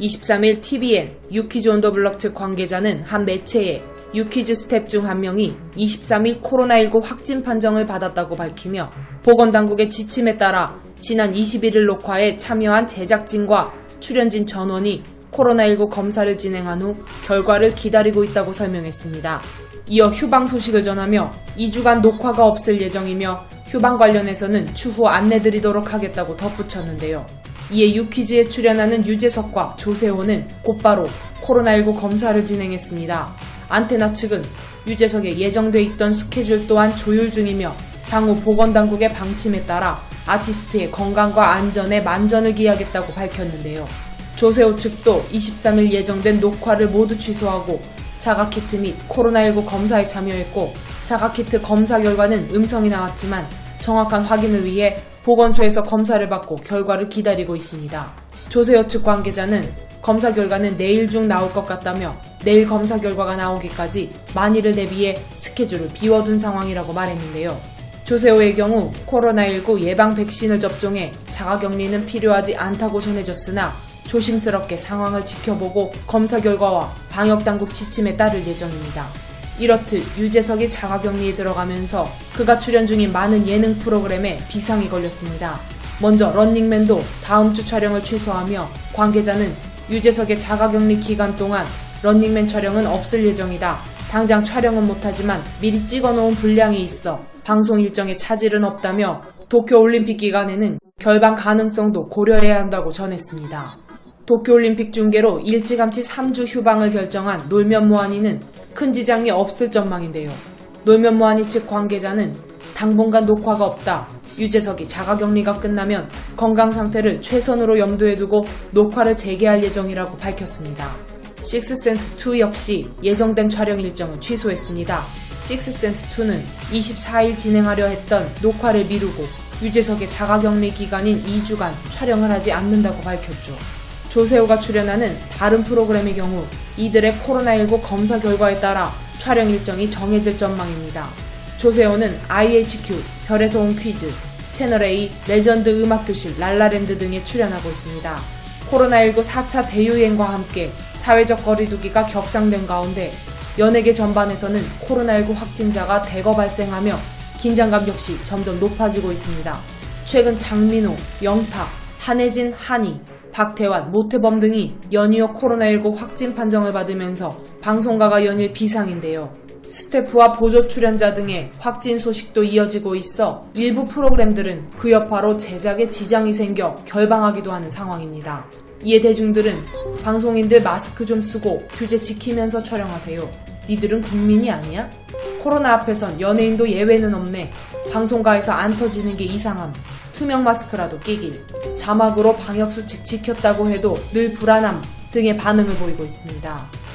23일 TVN 유퀴즈 온 더 블럭 측 관계자는 한 매체에 유퀴즈 스텝 중 한 명이 23일 코로나19 확진 판정을 받았다고 밝히며 보건당국의 지침에 따라 지난 21일 녹화에 참여한 제작진과 출연진 전원이 코로나19 검사를 진행한 후 결과를 기다리고 있다고 설명했습니다. 이어 휴방 소식을 전하며 2주간 녹화가 없을 예정이며 휴방 관련해서는 추후 안내드리도록 하겠다고 덧붙였는데요. 이에 유퀴즈에 출연하는 유재석과 조세호는 곧바로 코로나19 검사를 진행했습니다. 안테나 측은 유재석의 예정돼 있던 스케줄 또한 조율 중이며 향후 보건당국의 방침에 따라 아티스트의 건강과 안전에 만전을 기하겠다고 밝혔는데요. 조세호 측도 23일 예정된 녹화를 모두 취소하고 자가키트 및 코로나19 검사에 참여했고 자가키트 검사 결과는 음성이 나왔지만 정확한 확인을 위해 보건소에서 검사를 받고 결과를 기다리고 있습니다. 조세호 측 관계자는 검사 결과는 내일 중 나올 것 같다며 내일 검사 결과가 나오기까지 만일을 대비해 스케줄을 비워둔 상황이라고 말했는데요. 조세호의 경우 코로나19 예방 백신을 접종해 자가 격리는 필요하지 않다고 전해졌으나 조심스럽게 상황을 지켜보고 검사 결과와 방역당국 지침에 따를 예정입니다. 이렇듯 유재석이 자가격리에 들어가면서 그가 출연 중인 많은 예능 프로그램에 비상이 걸렸습니다. 먼저 런닝맨도 다음 주 촬영을 취소하며 관계자는 유재석의 자가격리 기간 동안 런닝맨 촬영은 없을 예정이다. 당장 촬영은 못하지만 미리 찍어놓은 분량이 있어 방송 일정에 차질은 없다며 도쿄올림픽 기간에는 결방 가능성도 고려해야 한다고 전했습니다. 도쿄올림픽 중계로 일찌감치 3주 휴방을 결정한 놀면 모하니는 큰 지장이 없을 전망인데요. 놀면 모하니 측 관계자는 당분간 녹화가 없다. 유재석이 자가격리가 끝나면 건강 상태를 최선으로 염두에 두고 녹화를 재개할 예정이라고 밝혔습니다. 식스센스2 역시 예정된 촬영 일정을 취소했습니다. 식스센스2는 24일 진행하려 했던 녹화를 미루고 유재석의 자가격리 기간인 2주간 촬영을 하지 않는다고 밝혔죠. 조세호가 출연하는 다른 프로그램의 경우 이들의 코로나19 검사 결과에 따라 촬영 일정이 정해질 전망입니다. 조세호는 IHQ, 별에서 온 퀴즈, 채널A, 레전드 음악교실, 랄라랜드 등에 출연하고 있습니다. 코로나19 4차 대유행과 함께 사회적 거리두기가 격상된 가운데 연예계 전반에서는 코로나19 확진자가 대거 발생하며 긴장감 역시 점점 높아지고 있습니다. 최근 장민호, 영탁, 한혜진, 한희, 박태환, 모태범 등이 연이어 코로나19 확진 판정을 받으면서 방송가가 연일 비상인데요. 스태프와 보조 출연자 등의 확진 소식도 이어지고 있어 일부 프로그램들은 그 여파로 제작에 지장이 생겨 결방하기도 하는 상황입니다. 이에 대중들은 방송인들 마스크 좀 쓰고 규제 지키면서 촬영하세요. 니들은 국민이 아니야? 코로나 앞에선 연예인도 예외는 없네. 방송가에서 안 터지는 게 이상함. 투명 마스크라도 끼길. 자막으로 방역수칙 지켰다고 해도 늘 불안함 등의 반응을 보이고 있습니다.